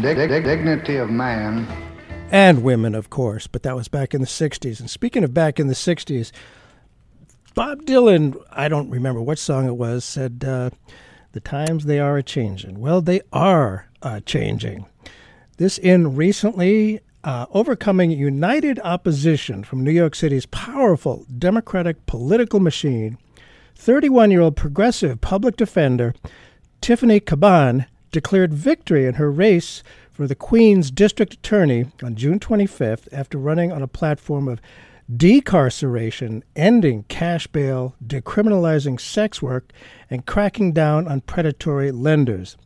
dig- dig- dignity of man. And women, of course, but that was back in the 60s. And speaking of back in the 60s, Bob Dylan, I don't remember what song it was, said, uh, The times they are a changing. Well, they are uh, changing. This in recently uh, overcoming united opposition from New York City's powerful Democratic political machine, 31 year old progressive public defender Tiffany Caban declared victory in her race for the Queens District Attorney on June 25th after running on a platform of decarceration, ending cash bail, decriminalizing sex work, and cracking down on predatory lenders.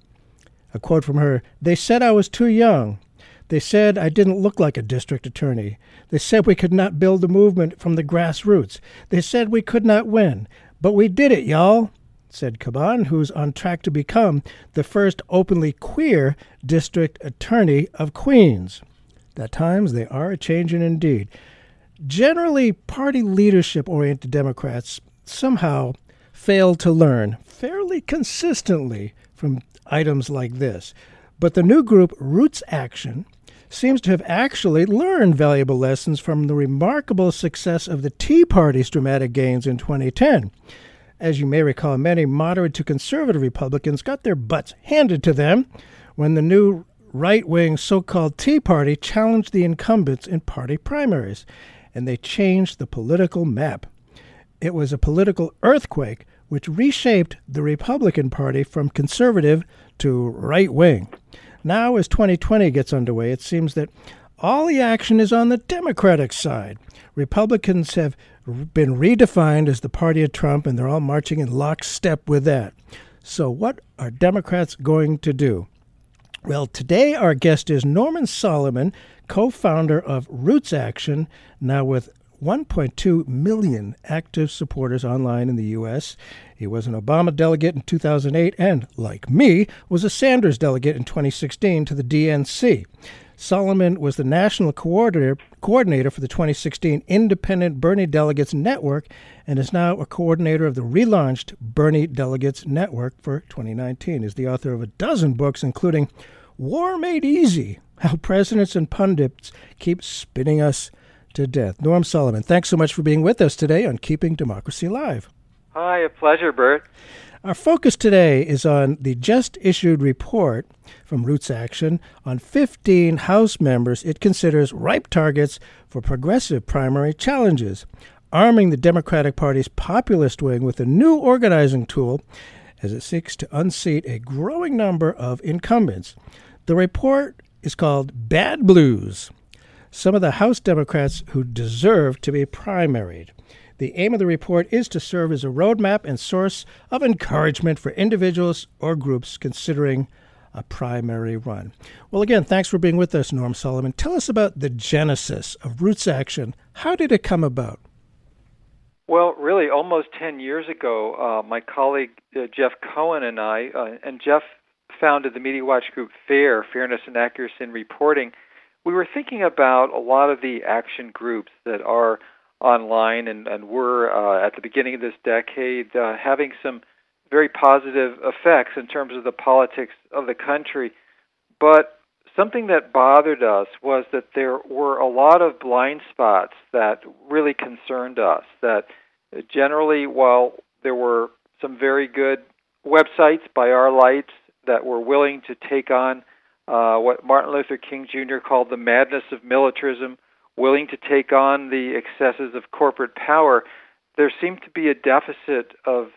A quote from her They said I was too young. They said I didn't look like a district attorney. They said we could not build a movement from the grassroots. They said we could not win. But we did it, y'all said Caban, who's on track to become the first openly queer district attorney of Queens. At times, they are a changing indeed. Generally, party leadership oriented Democrats somehow fail to learn fairly consistently from items like this. But the new group, Roots Action, seems to have actually learned valuable lessons from the remarkable success of the Tea Party's dramatic gains in 2010. As you may recall, many moderate to conservative Republicans got their butts handed to them when the new right wing so called Tea Party challenged the incumbents in party primaries, and they changed the political map. It was a political earthquake which reshaped the Republican Party from conservative to right wing. Now, as 2020 gets underway, it seems that all the action is on the Democratic side. Republicans have been redefined as the party of Trump, and they're all marching in lockstep with that. So, what are Democrats going to do? Well, today our guest is Norman Solomon, co founder of Roots Action, now with 1.2 million active supporters online in the U.S. He was an Obama delegate in 2008 and, like me, was a Sanders delegate in 2016 to the DNC. Solomon was the national coordinator, coordinator for the 2016 Independent Bernie Delegates Network and is now a coordinator of the relaunched Bernie Delegates Network for 2019. Is the author of a dozen books, including War Made Easy How Presidents and Pundits Keep Spinning Us to Death. Norm Solomon, thanks so much for being with us today on Keeping Democracy Alive. Hi, a pleasure, Bert. Our focus today is on the just issued report from Roots Action on 15 House members it considers ripe targets for progressive primary challenges, arming the Democratic Party's populist wing with a new organizing tool as it seeks to unseat a growing number of incumbents. The report is called Bad Blues Some of the House Democrats who deserve to be primaried. The aim of the report is to serve as a roadmap and source of encouragement for individuals or groups considering a primary run. Well, again, thanks for being with us, Norm Solomon. Tell us about the genesis of Roots Action. How did it come about? Well, really, almost 10 years ago, uh, my colleague uh, Jeff Cohen and I, uh, and Jeff founded the Media Watch group FAIR, Fairness and Accuracy in Reporting. We were thinking about a lot of the action groups that are online, and, and we're uh, at the beginning of this decade uh, having some very positive effects in terms of the politics of the country. But something that bothered us was that there were a lot of blind spots that really concerned us. That generally, while there were some very good websites by our lights that were willing to take on uh, what Martin Luther King Jr. called the madness of militarism, willing to take on the excesses of corporate power, there seemed to be a deficit of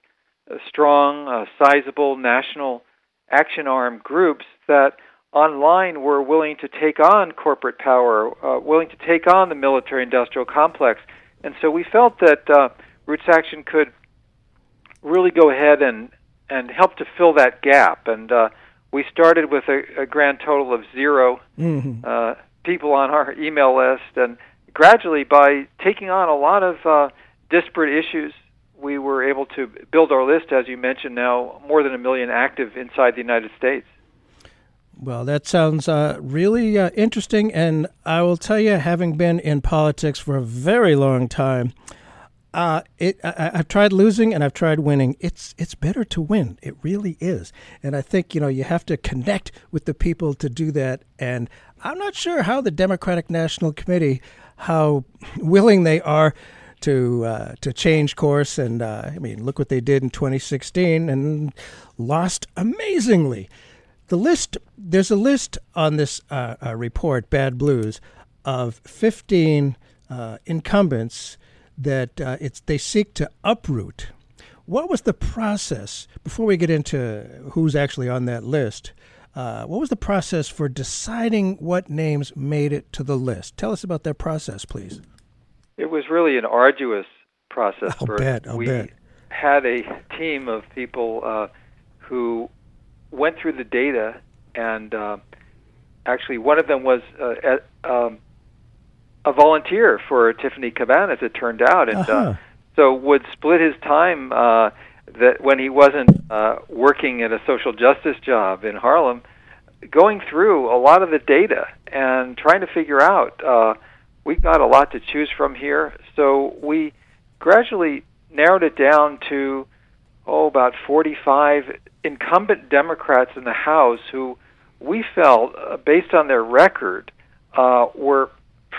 strong, uh, sizable national action arm groups that online were willing to take on corporate power, uh, willing to take on the military industrial complex. And so we felt that uh, Roots Action could really go ahead and, and help to fill that gap. And uh, we started with a, a grand total of 0 Mm-hmm. uh, people on our email list. And gradually, by taking on a lot of uh, disparate issues, we were able to build our list, as you mentioned, now more than a million active inside the United States. Well, that sounds uh, really uh, interesting. And I will tell you, having been in politics for a very long time, uh, it, I, I've tried losing and I've tried winning. It's it's better to win. It really is. And I think you know you have to connect with the people to do that. And I'm not sure how the Democratic National Committee, how willing they are to uh, to change course. And uh, I mean, look what they did in 2016 and lost amazingly. The list there's a list on this uh, uh, report, Bad Blues, of 15 uh, incumbents that uh, it's they seek to uproot. What was the process before we get into who's actually on that list? Uh, what was the process for deciding what names made it to the list? Tell us about that process, please. It was really an arduous process. I'll Bert. bet. I'll we bet. had a team of people uh, who went through the data, and uh, actually, one of them was uh, at, um, a volunteer for Tiffany Caban, as it turned out, and Uh-huh. uh, so would split his time uh, that when he wasn't uh, working at a social justice job in Harlem, going through a lot of the data and trying to figure out. Uh, we got a lot to choose from here, so we gradually narrowed it down to oh about 45 incumbent Democrats in the House who we felt, uh, based on their record, uh, were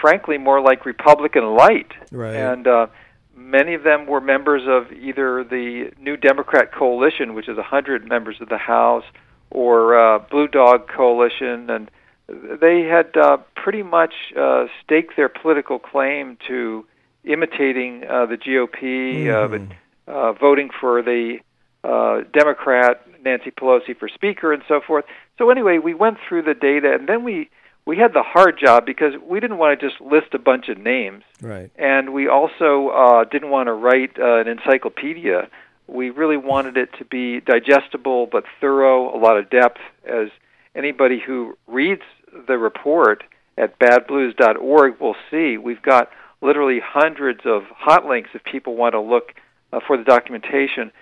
frankly more like Republican light, Right. and uh, many of them were members of either the New Democrat Coalition, which is 100 members of the House, or uh, Blue Dog Coalition, and they had uh, pretty much uh, staked their political claim to imitating uh, the GOP, uh, but uh, voting for the uh, Democrat Nancy Pelosi for Speaker and so forth. So anyway, we went through the data, and then we we had the hard job because we didn't want to just list a bunch of names, Right. and we also uh, didn't want to write uh, an encyclopedia. We really wanted it to be digestible but thorough, a lot of depth, as anybody who reads the report at badblues.org will see. We've got literally hundreds of hot links if people want to look uh, for the documentation.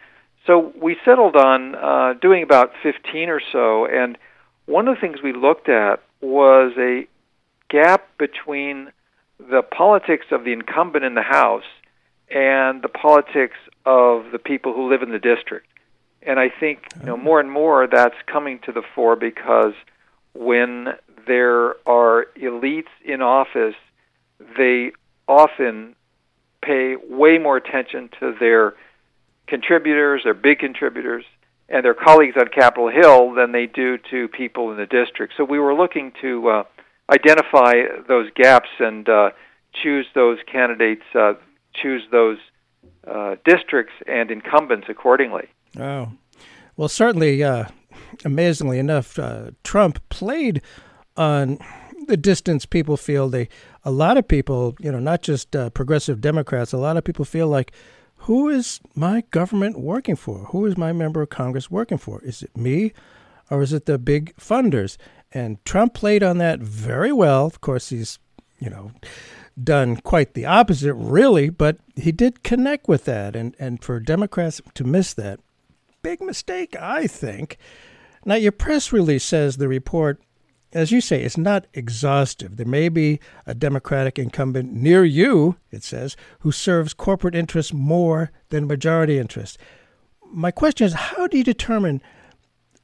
So we settled on uh, doing about 15 or so, and one of the things we looked at was a gap between the politics of the incumbent in the House and the politics of the people who live in the district. And I think you know more and more that's coming to the fore because when there are elites in office, they often pay way more attention to their contributors, their big contributors, and their colleagues on Capitol Hill than they do to people in the district. So we were looking to uh, identify those gaps and uh, choose those candidates, uh, choose those uh, districts and incumbents accordingly. Oh, well, certainly, uh, amazingly enough, uh, Trump played on the distance people feel. They, a lot of people, you know, not just uh, progressive Democrats, a lot of people feel like, who is my government working for? Who is my member of Congress working for? Is it me, or is it the big funders? And Trump played on that very well. Of course, he's, you know, done quite the opposite, really, but he did connect with that. And, and for Democrats to miss that, big mistake, I think. Now, your press release says the report, as you say, it's not exhaustive. There may be a Democratic incumbent near you, it says, who serves corporate interests more than majority interests. My question is how do you determine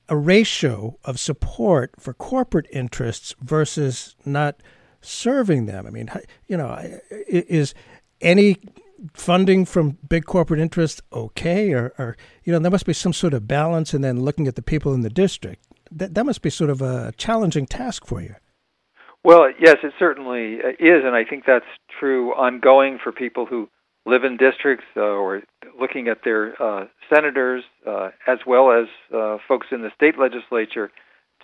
a ratio of support for corporate interests versus not serving them? I mean, you know, is any funding from big corporate interests okay or, or you know there must be some sort of balance and then looking at the people in the district that that must be sort of a challenging task for you well yes it certainly is and i think that's true ongoing for people who live in districts uh, or looking at their uh, senators uh, as well as uh, folks in the state legislature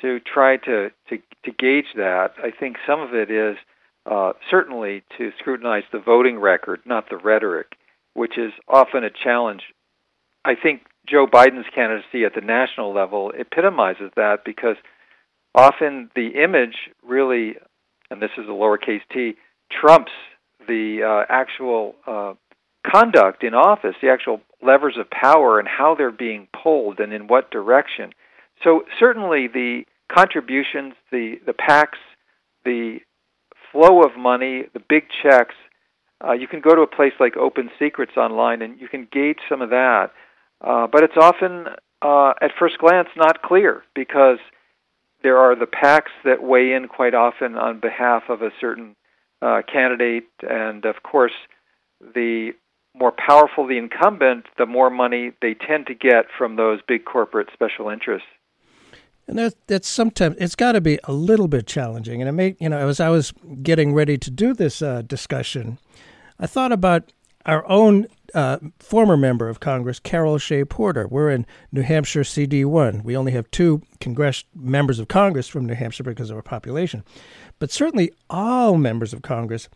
to try to, to, to gauge that. I think some of it is uh, certainly to scrutinize the voting record, not the rhetoric, which is often a challenge. I think Joe Biden's candidacy at the national level epitomizes that because often the image really, and this is a lowercase t, trumps the uh, actual uh, conduct in office, the actual levers of power, and how they're being pulled and in what direction. So certainly the contributions, the the PACs, the flow of money, the big checks. Uh, you can go to a place like Open Secrets online and you can gauge some of that, uh, but it's often uh, at first glance not clear because there are the PACs that weigh in quite often on behalf of a certain uh, candidate, and of course, the more powerful the incumbent, the more money they tend to get from those big corporate special interests. And that, that's sometimes it's got to be a little bit challenging. And it may, you know, as I was getting ready to do this uh, discussion, I thought about our own uh, former member of Congress, Carol Shea Porter. We're in New Hampshire CD1. We only have two Congress members of Congress from New Hampshire because of our population. But certainly all members of Congress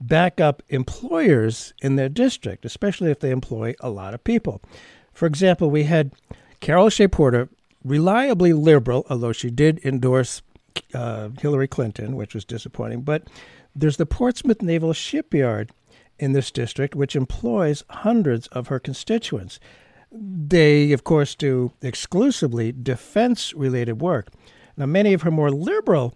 back up employers in their district, especially if they employ a lot of people. For example, we had Carol Shea Porter, reliably liberal, although she did endorse uh, Hillary Clinton, which was disappointing. But there's the Portsmouth Naval Shipyard in this district, which employs hundreds of her constituents. They, of course, do exclusively defense related work. Now, many of her more liberal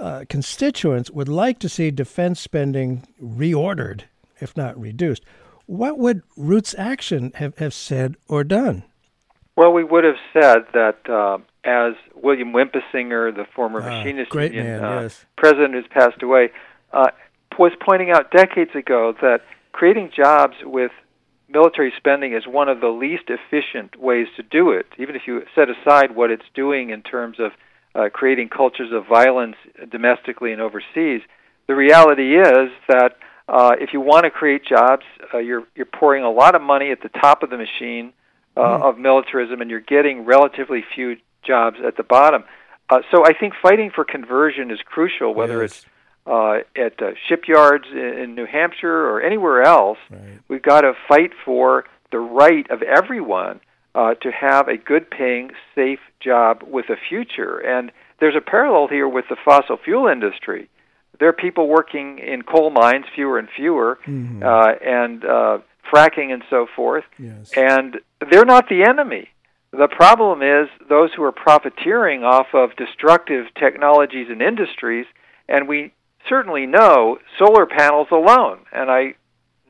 uh, constituents would like to see defense spending reordered, if not reduced. What would Roots Action have, have said or done? Well, we would have said that uh, as William Winpisinger, the former Ah, machinist great union man, uh, yes. president who's passed away, uh, was pointing out decades ago that creating jobs with military spending is one of the least efficient ways to do it. Even if you set aside what it's doing in terms of uh, creating cultures of violence domestically and overseas, the reality is that uh, if you want to create jobs, uh, you're you're pouring a lot of money at the top of the machine uh, Mm-hmm. of militarism, and you're getting relatively few jobs at the bottom. Uh, so I think fighting for conversion is crucial, whether Yes. it's uh, at uh, shipyards in, New Hampshire or anywhere else. Right. We've got to fight for the right of everyone uh, to have a good paying, safe job with a future. And there's a parallel here with the fossil fuel industry. There are people working in coal mines, fewer and fewer, Mhm. uh, and uh, fracking and so forth. Yes. And they're not the enemy. The problem is those who are profiteering off of destructive technologies and industries, and we certainly know solar panels alone. And I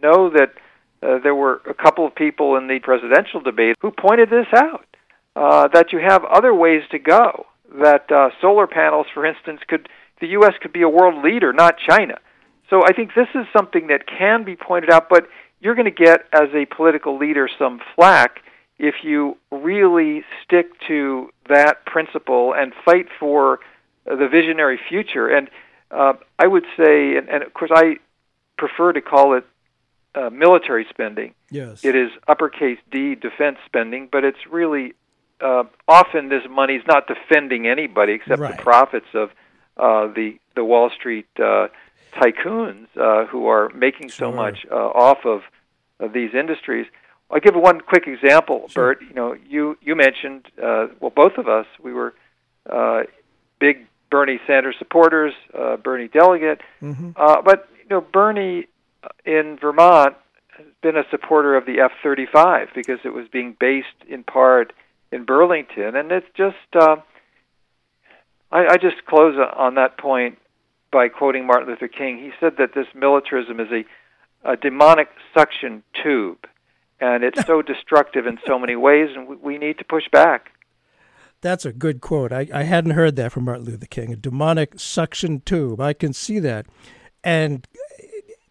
know that uh, there were a couple of people in the presidential debate who pointed this out uh, that you have other ways to go. That uh, solar panels, for instance, could the U.S. could be a world leader, not China. So I think this is something that can be pointed out, but you're going to get, as a political leader, some flack if you really stick to that principle and fight for the visionary future. And uh, I would say, and, and of course, I prefer to call it uh, military spending. Yes. It is uppercase D defense spending, but it's really uh, often this money is not defending anybody except Right. the profits of uh, the the Wall Street uh, tycoons uh, who are making so much uh, off of, of these industries. I'll give one quick example, Sure. Bert. You know, you you mentioned uh, well, both of us we were uh, big Bernie Sanders supporters, uh, Bernie delegate, hmm uh, but you know, Bernie in Vermont has been a supporter of the F-35 because it was being based in part in Burlington, and it's just. Uh, I, I just close on that point by quoting Martin Luther King. He said that this militarism is a, a demonic suction tube, and it's so destructive in so many ways, and we, we need to push back. That's a good quote. I, I hadn't heard that from Martin Luther King. A demonic suction tube. I can see that. And,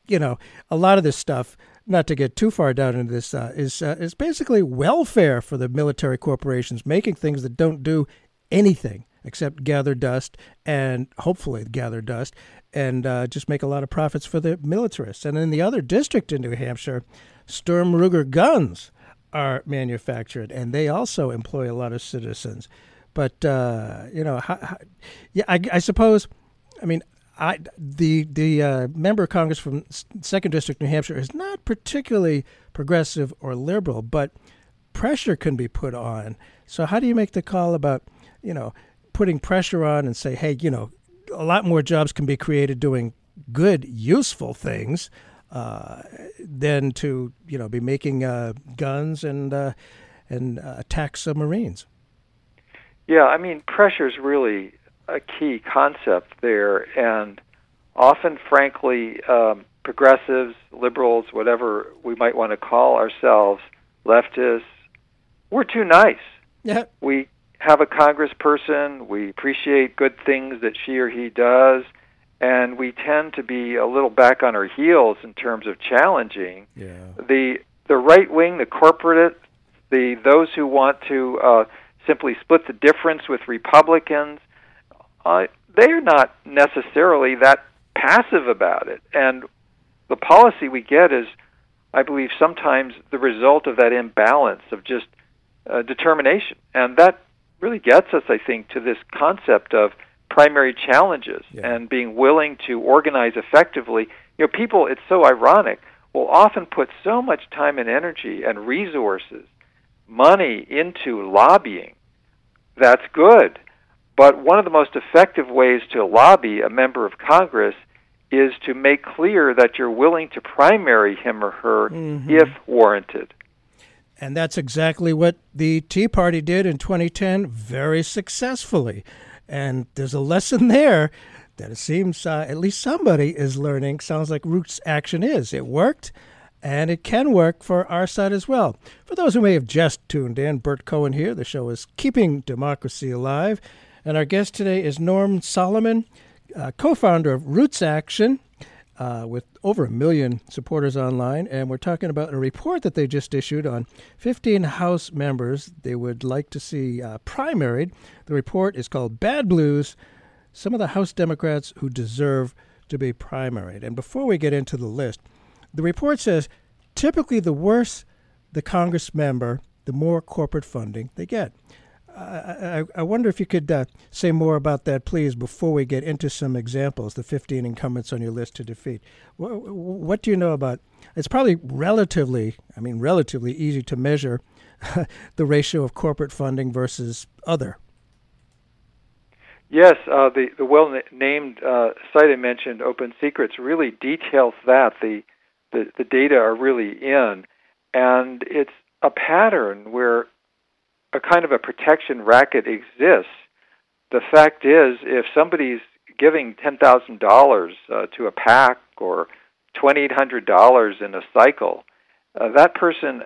you know, a lot of this stuff, not to get too far down into this, uh, is, uh, is basically welfare for the military corporations, making things that don't do anything except gather dust and hopefully gather dust and uh, just make a lot of profits for the militarists. And in the other district in New Hampshire, Sturm Ruger guns are manufactured, and they also employ a lot of citizens. But uh, you know, how, how, yeah, I, I, suppose. I mean, I the the uh, member of Congress from Second District, New Hampshire, is not particularly progressive or liberal, but pressure can be put on. So, how do you make the call about you know putting pressure on and say, hey, you know, a lot more jobs can be created doing good, useful things uh, than to you know be making uh, guns and uh, and uh, attack submarines. Yeah, I mean pressure is really a key concept there, and often, frankly, um, progressives, liberals, whatever we might want to call ourselves, leftists, we're too nice. Yeah. We have a congressperson, we appreciate good things that she or he does, and we tend to be a little back on our heels in terms of challenging yeah. the the right wing, the corporate, the those who want to uh, simply split the difference with Republicans. Uh, they're not necessarily that passive about it, and the policy we get is, I believe, sometimes the result of that imbalance of just uh, determination, and that really gets us, I think, to this concept of primary challenges yeah. and being willing to organize effectively. You know, people, it's so ironic, will often put so much time and energy and resources, money into lobbying. That's good. But one of the most effective ways to lobby a member of Congress is to make clear that you're willing to primary him or her mm-hmm. if warranted. And that's exactly what the Tea Party did in 2010 very successfully. And there's a lesson there that it seems uh, at least somebody is learning. Sounds like Roots Action is. It worked, and it can work for our side as well. For those who may have just tuned in, Bert Cohen here. The show is Keeping Democracy Alive. And our guest today is Norm Solomon, uh, co founder of Roots Action uh, with over a million supporters online, and we're talking about a report that they just issued on 15 House members they would like to see uh, primaried. The report is called Bad Blues Some of the House Democrats Who Deserve to Be Primaried. And before we get into the list, the report says typically the worse the Congress member, the more corporate funding they get. I, I, wonder if you could uh, say more about that, please, before we get into some examples, the 15 incumbents on your list to defeat. What, what do you know about? It's probably relatively, I mean, relatively easy to measure the ratio of corporate funding versus other. Yes, uh, the the well named uh, site I mentioned, Open Secrets, really details that. The, the the data are really in, and it's a pattern where a kind of a protection racket exists. The fact is, if somebody's giving ten thousand uh, dollars to a PAC or twenty eight hundred dollars in a cycle, uh, that person,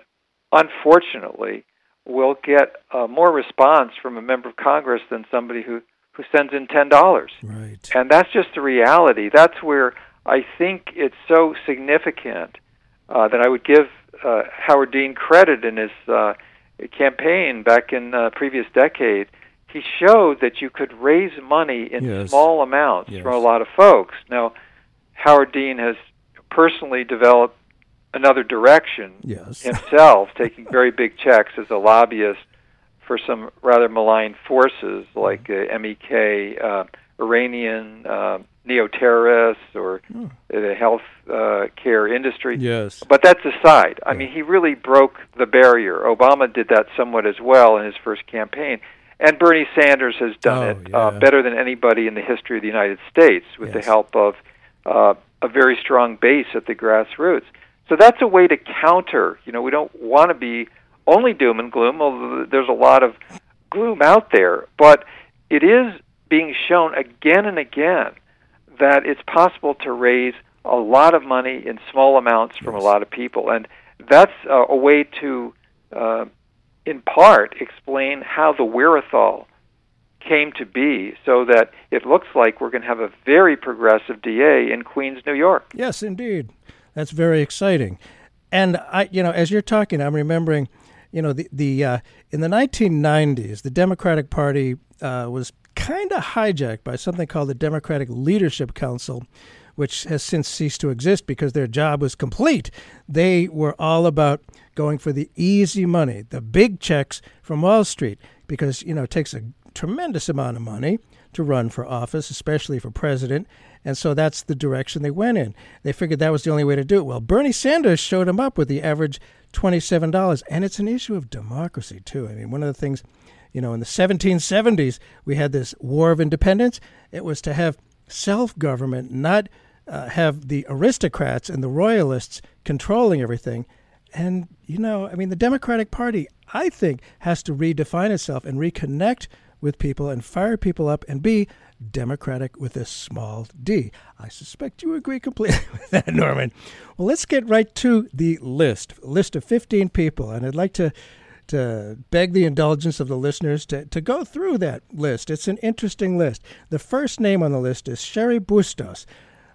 unfortunately, will get uh, more response from a member of Congress than somebody who who sends in ten dollars. Right. And that's just the reality. That's where I think it's so significant uh, that I would give uh, Howard Dean credit in his uh, campaign back in the previous decade, he showed that you could raise money in yes. small amounts yes. from a lot of folks. Now, Howard Dean has personally developed another direction yes. himself, taking very big checks as a lobbyist for some rather malign forces like uh, MEK, uh, Iranian uh, neo-terrorists, or oh. the health uh, care industry. Yes. But that's aside. I mean, he really broke the barrier. Obama did that somewhat as well in his first campaign. And Bernie Sanders has done oh, it yeah. uh, better than anybody in the history of the United States with yes. the help of uh, a very strong base at the grassroots. So that's a way to counter. You know, we don't want to be only doom and gloom, although there's a lot of gloom out there. But it is being shown again and again that it's possible to raise a lot of money in small amounts from yes. a lot of people. And that's uh, a way to, uh, in part, explain how the wherewithal came to be so that it looks like we're going to have a very progressive DA in Queens, New York. Yes, indeed. That's very exciting. And I, you know, as you're talking, I'm remembering, you know, the the uh, in the 1990s, the Democratic Party uh, was kind of hijacked by something called the Democratic Leadership Council, which has since ceased to exist because their job was complete. They were all about going for the easy money, the big checks from Wall Street, because you know it takes a tremendous amount of money to run for office, especially for president. And so that's the direction they went in. They figured that was the only way to do it. Well, Bernie Sanders showed them up with the average $27. And it's an issue of democracy, too. I mean, one of the things, you know, in the 1770s, we had this War of Independence. It was to have self government, not uh, have the aristocrats and the royalists controlling everything. And, you know, I mean, the Democratic Party, I think, has to redefine itself and reconnect with people and fire people up and be democratic with a small d. I suspect you agree completely with that, Norman. Well, let's get right to the list. List of 15 people. And I'd like to to beg the indulgence of the listeners to, to go through that list. It's an interesting list. The first name on the list is Cheri Bustos.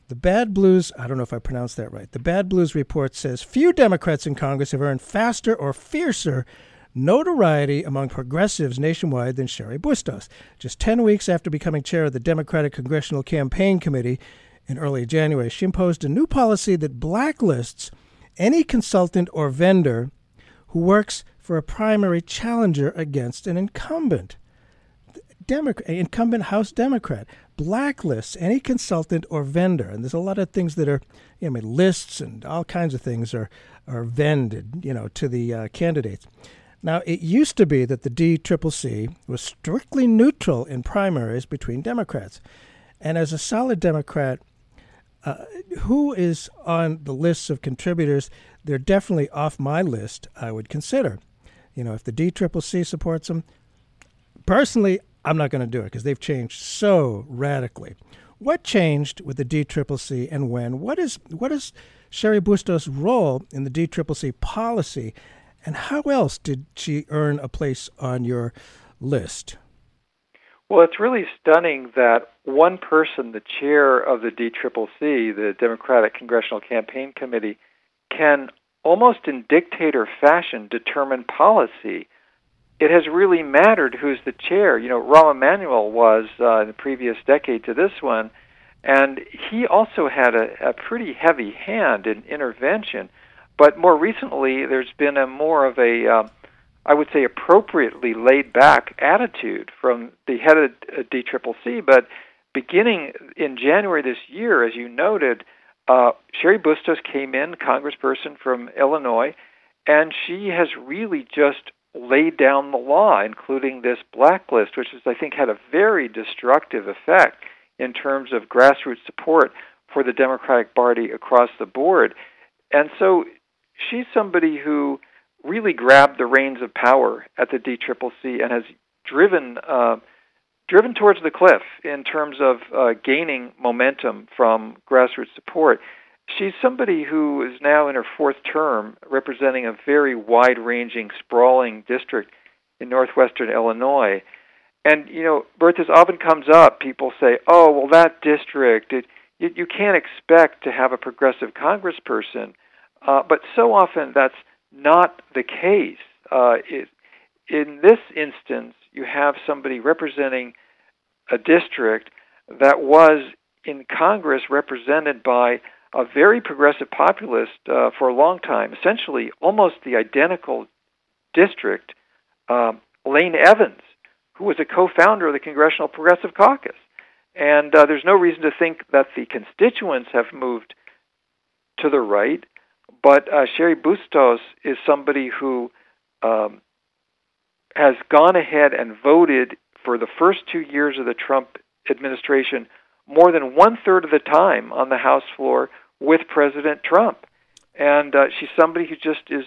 The Bad Blues, I don't know if I pronounced that right. The Bad Blues report says few Democrats in Congress have earned faster or fiercer notoriety among progressives nationwide than Cheri Bustos. Just 10 weeks after becoming chair of the Democratic Congressional Campaign Committee in early January, she imposed a new policy that blacklists any consultant or vendor who works for a primary challenger against an incumbent. Democrat, incumbent House Democrat blacklists any consultant or vendor, and there's a lot of things that are, you know, lists and all kinds of things are are vended, you know, to the uh, candidates. Now, it used to be that the DCCC was strictly neutral in primaries between Democrats. And as a solid Democrat, uh, who is on the lists of contributors? They're definitely off my list, I would consider. You know, if the DCCC supports them, personally, I'm not going to do it because they've changed so radically. What changed with the DCCC and when? What is what is Cheri Bustos' role in the DCCC policy and how else did she earn a place on your list? Well, it's really stunning that one person, the chair of the DCCC, the Democratic Congressional Campaign Committee, can almost in dictator fashion determine policy. It has really mattered who's the chair. You know, Rahm Emanuel was uh, in the previous decade to this one, and he also had a, a pretty heavy hand in intervention. But more recently, there's been a more of a, uh, I would say, appropriately laid back attitude from the head of the DCCC. But beginning in January this year, as you noted, uh, Cheri Bustos came in, congressperson from Illinois, and she has really just laid down the law, including this blacklist, which has, I think, had a very destructive effect in terms of grassroots support for the Democratic Party across the board. And so she's somebody who really grabbed the reins of power at the DCCC and has driven uh, driven towards the cliff in terms of uh, gaining momentum from grassroots support. She's somebody who is now in her fourth term, representing a very wide-ranging, sprawling district in northwestern Illinois. And you know, Bert, this often comes up. People say, "Oh, well, that district, it, you, you can't expect to have a progressive congressperson." Uh, but so often that's not the case. Uh, it, in this instance, you have somebody representing a district that was in Congress represented by a very progressive populist uh, for a long time, essentially almost the identical district, um, Lane Evans, who was a co founder of the Congressional Progressive Caucus. And uh, there's no reason to think that the constituents have moved to the right. But uh, Cheri Bustos is somebody who um, has gone ahead and voted for the first two years of the Trump administration more than one third of the time on the House floor with President Trump, and uh, she's somebody who just is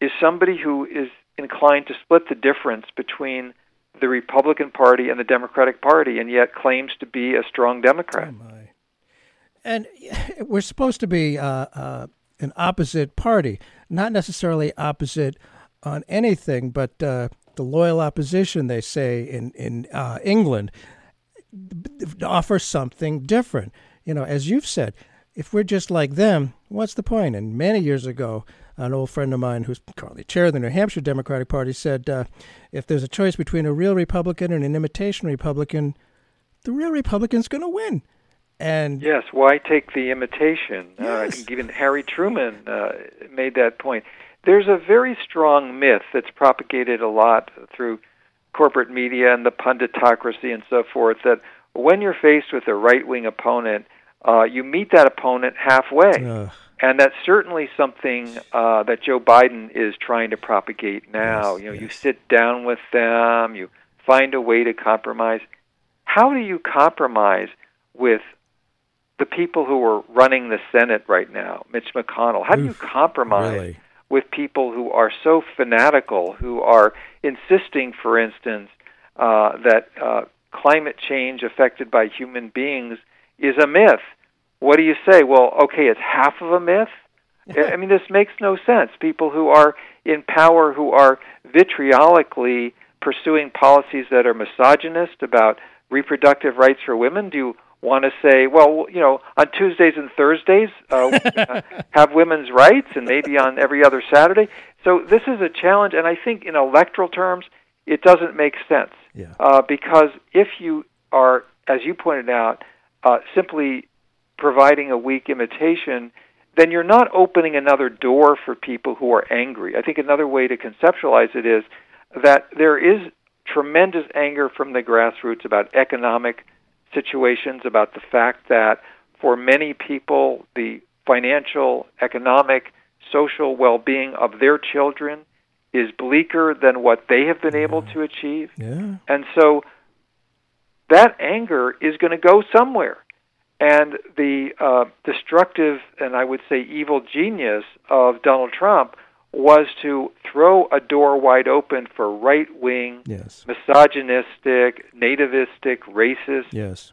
is somebody who is inclined to split the difference between the Republican Party and the Democratic Party, and yet claims to be a strong Democrat. Oh and we're supposed to be uh, uh, an opposite party, not necessarily opposite on anything, but uh, the loyal opposition, they say in in uh, England, offers something different. You know, as you've said, if we're just like them, what's the point? And many years ago, an old friend of mine who's currently chair of the New Hampshire Democratic Party said, uh, if there's a choice between a real Republican and an imitation Republican, the real Republican's going to win. And yes, why take the imitation? Yes. Uh, I think even Harry Truman uh, made that point. There's a very strong myth that's propagated a lot through corporate media and the punditocracy and so forth that when you're faced with a right wing opponent, uh, you meet that opponent halfway. Ugh. And that's certainly something uh, that Joe Biden is trying to propagate now. Yes, you know, you sit down with them, you find a way to compromise. How do you compromise with the people who are running the Senate right now, Mitch McConnell? How do you compromise really? With people who are so fanatical, who are insisting, for instance, uh, that uh, climate change affected by human beings is a myth? What do you say? Well, okay, it's half of a myth. I mean, this makes no sense. People who are in power, who are vitriolically pursuing policies that are misogynist about reproductive rights for women, do you want to say, well, you know, on Tuesdays and Thursdays, uh, uh, have women's rights, and maybe on every other Saturday? So this is a challenge, and I think in electoral terms, it doesn't make sense Yeah. uh, because if you are, as you pointed out, uh, simply providing a weak imitation, then you're not opening another door for people who are angry. I think another way to conceptualize it is that there is tremendous anger from the grassroots about economic situations, about the fact that for many people, the financial, economic, social well being of their children is bleaker than what they have been able to achieve. Yeah. And so that anger is going to go somewhere. And the uh, destructive and I would say evil genius of Donald Trump was to throw a door wide open for right wing, Yes. misogynistic, nativistic, racist Yes.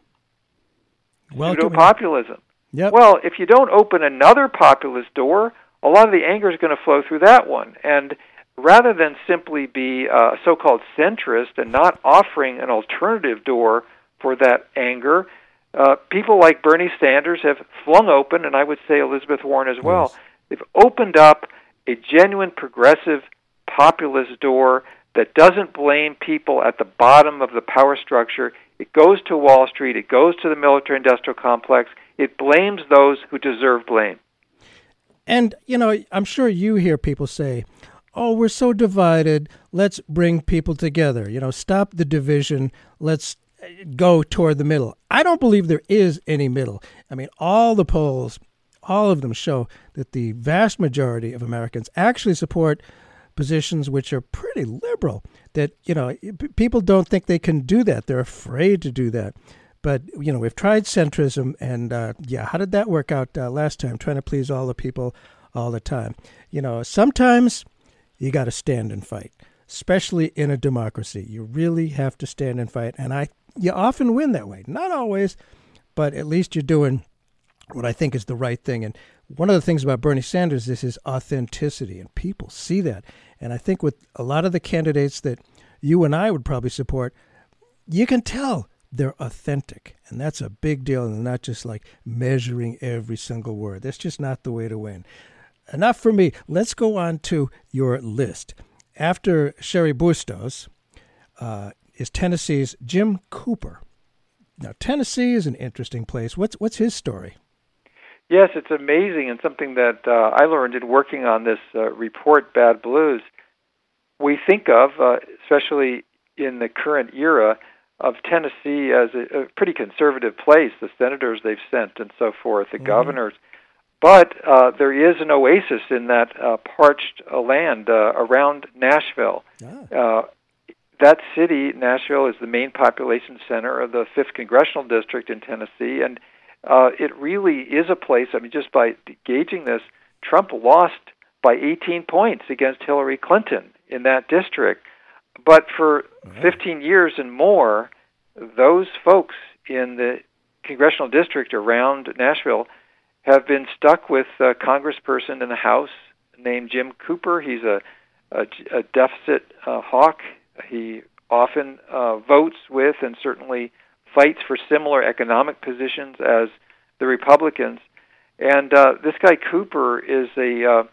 pseudo populism. Yep. Well, if you don't open another populist door, a lot of the anger is going to flow through that one. And rather than simply be a so called centrist and not offering an alternative door for that anger, uh, people like Bernie Sanders have flung open, and I would say Elizabeth Warren as well, Yes. they've opened up a genuine progressive populist door that doesn't blame people at the bottom of the power structure. It goes to Wall Street, it goes to the military industrial complex, it blames those who deserve blame. And, you know, I'm sure you hear people say, oh, we're so divided. Let's bring people together. You know, stop the division. Let's uh, go toward the middle. I don't believe there is any middle. I mean, all the polls, all of them show that the vast majority of Americans actually support positions which are pretty liberal. That, you know, people don't think they can do that. They're afraid to do that. But, you know, we've tried centrism, and uh, yeah, how did that work out uh, last time, trying to please all the people all the time? You know, sometimes you got to stand and fight, especially in a democracy. You really have to stand and fight, and I you often win that way. Not always, but at least you're doing what I think is the right thing. And one of the things about Bernie Sanders is his authenticity, and people see that. And I think with a lot of the candidates that you and I would probably support, you can tell they're authentic. And that's a big deal, and not just like measuring every single word. That's just not the way to win. Enough for me. Let's go on to your list. After Cheri Bustos uh, is Tennessee's Jim Cooper. Now, Tennessee is an interesting place. What's what's his story? Yes, it's amazing and something that uh, I learned in working on this uh, report, Bad Blues. We think of, uh, especially in the current era, of Tennessee as a, a pretty conservative place, the senators they've sent and so forth, the Mhm. governors. But uh, there is an oasis in that uh, parched uh, land uh, around Nashville. Ah. Uh, that city, Nashville, is the main population center of the 5th Congressional District in Tennessee, and uh, it really is a place. I mean, just by gauging this, Trump lost by 18 points against Hillary Clinton in that district. But for 15 years and more, those folks in the congressional district around Nashville have been stuck with a congressperson in the House named Jim Cooper. He's a, a, a deficit uh, hawk. He often uh, votes with and certainly fights for similar economic positions as the Republicans. And uh, this guy Cooper is a, uh,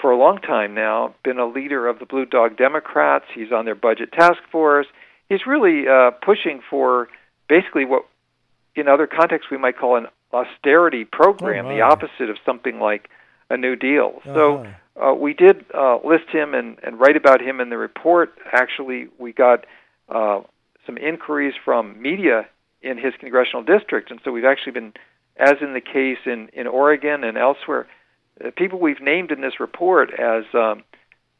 for a long time now, been a leader of the Blue Dog Democrats. He's on their budget task force. He's really uh, pushing for basically what, in other contexts, we might call an austerity program, Oh, the opposite of something like a New Deal. So Uh-huh. uh, we did uh, list him and, and write about him in the report. Actually, we got uh, some inquiries from media in his congressional district, and so we've actually been, as in the case in in Oregon and elsewhere, uh, people we've named in this report as um,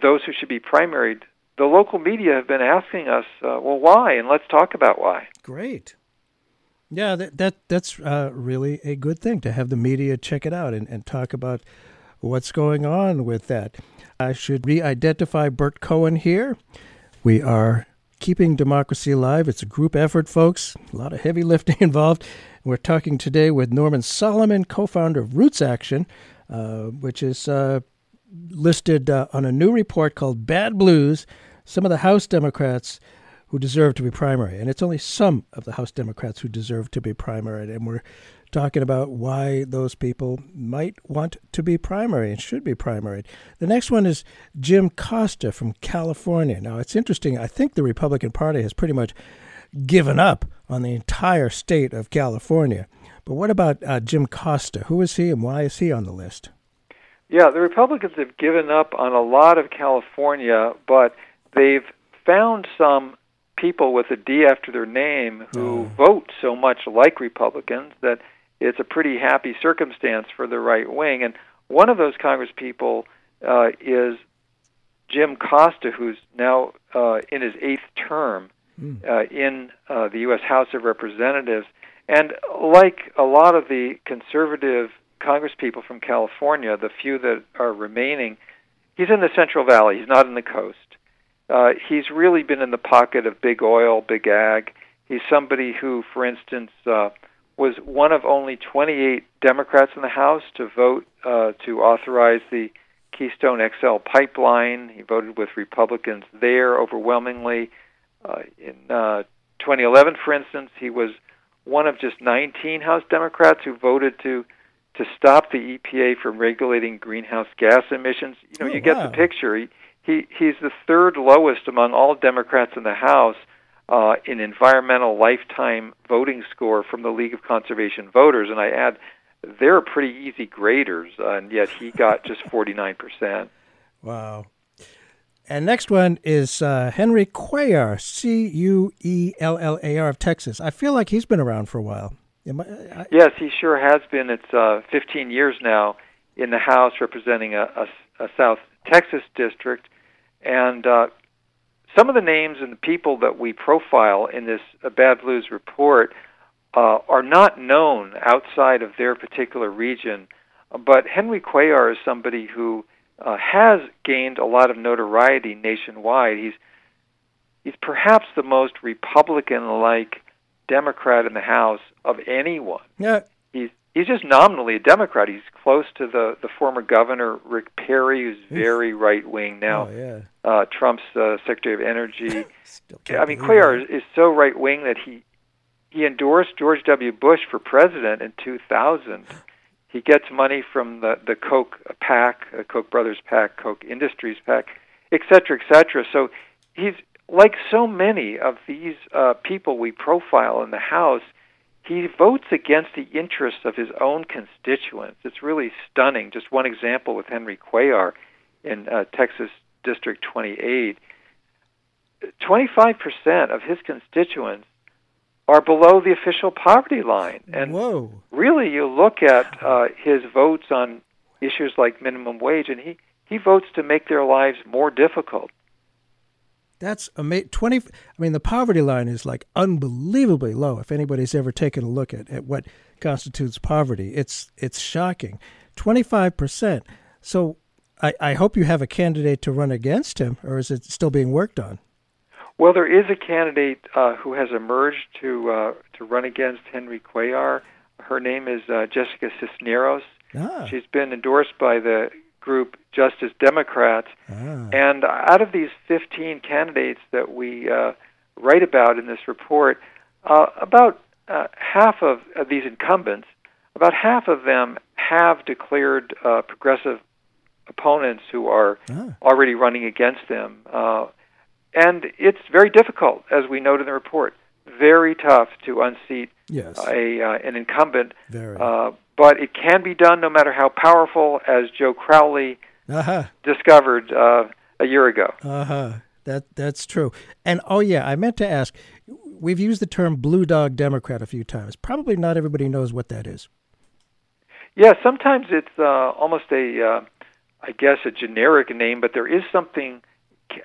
those who should be primaried. The local media have been asking us, uh, well, why? And let's talk about why. Great. Yeah, that, that that's uh, really a good thing to have the media check it out and, and talk about what's going on with that. I should re identify Bert Cohen here. We are keeping democracy alive. It's a group effort, folks. A lot of heavy lifting involved. We're talking today with Norman Solomon, co founder of Roots Action, uh, which is uh, listed uh, on a new report called Bad Blues Some of the House Democrats Who Deserve to Be Primary. And it's only some of the House Democrats who deserve to be primary. And we're talking about why those people might want to be primary and should be primary. The next one is Jim Costa from California. Now, it's interesting. I think the Republican Party has pretty much given up on the entire state of California. But what about uh, Jim Costa? Who is he and why is he on the list? Yeah, the Republicans have given up on a lot of California, but they've found some people with a D after their name who oh. vote so much like Republicans that it's a pretty happy circumstance for the right wing. And one of those Congresspeople uh, is Jim Costa, who's now uh, in his eighth term mm. uh, in uh, the U.S. House of Representatives. And like a lot of the conservative Congresspeople from California, the few that are remaining, he's in the Central Valley. He's not in the coast. Uh, he's really been in the pocket of big oil, big ag. He's somebody who, for instance, uh, was one of only 28 Democrats in the House to vote uh, to authorize the Keystone XL pipeline. He voted with Republicans there overwhelmingly. Uh, in uh, 2011, for instance, he was one of just 19 House Democrats who voted to to stop the EPA from regulating greenhouse gas emissions. You know, oh, you get wow. the picture. He, he he's the third lowest among all Democrats in the House uh, an environmental lifetime voting score from the League of Conservation Voters, and I add they're pretty easy graders, uh, and yet he got just 49%. Wow. And next one is uh, Henry Cuellar, C U E L L A R of Texas. I feel like he's been around for a while. I, I... Yes, he sure has been. It's uh, 15 years now in the House representing a, a, a South Texas district. And uh, some of the names and the people that we profile in this uh, Bad Blues report uh, are not known outside of their particular region, but Henry Cuellar is somebody who uh, has gained a lot of notoriety nationwide. He's he's perhaps the most Republican-like Democrat in the House of anyone. Yeah, he's just nominally a Democrat. He's close to the the former governor Rick Perry, who's very right wing now. Oh, yeah. uh, Trump's uh, Secretary of Energy. I mean, Cuellar is, is so right wing that he he endorsed George W. Bush for president in 2000. He gets money from the the Koch PAC, the Koch brothers PAC, Koch Industries PAC, et cetera, et cetera. So he's like so many of these uh, people we profile in the House he votes against the interests of his own constituents. It's really stunning. Just one example with Henry Cuellar in uh, Texas District 28. 25% of his constituents are below the official poverty line. And Whoa. really, you look at uh, his votes on issues like minimum wage, and he, he votes to make their lives more difficult. That's amazing. Twenty. I mean, the poverty line is like unbelievably low. If anybody's ever taken a look at, at what constitutes poverty, it's it's shocking. Twenty five percent. So I, I hope you have a candidate to run against him, or is it still being worked on? Well, there is a candidate uh, who has emerged to uh, to run against Henry Cuellar. Her name is uh, Jessica Cisneros. Ah. She's been endorsed by the group Justice Democrats. Ah. And out of these 15 candidates that we uh, write about in this report, uh, about uh, half of, of, these incumbents, about half of them have declared uh, progressive opponents who are ah. already running against them. Uh, and it's very difficult, as we note in the report, very tough to unseat yes. a uh, an incumbent. But it can be done no matter how powerful, as Joe Crowley uh-huh. discovered uh, a year ago. Uh huh. That that's true. And oh yeah, I meant to ask. We've used the term blue dog Democrat a few times. Probably not everybody knows what that is. Yeah, sometimes it's uh, almost a, uh, I guess, a generic name, but there is something,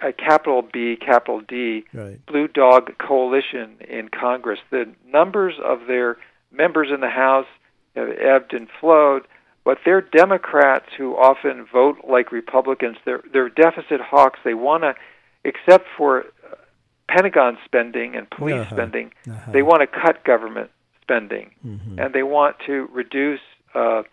a capital B, capital D, right. Blue Dog Coalition in Congress. The numbers of their members in the House have ebbed and flowed, but they're Democrats who often vote like Republicans. They're they're deficit hawks. They want to, except for uh, Pentagon spending and police uh-huh. spending, uh-huh. they want to cut government spending, mm-hmm. and they want to reduce uh,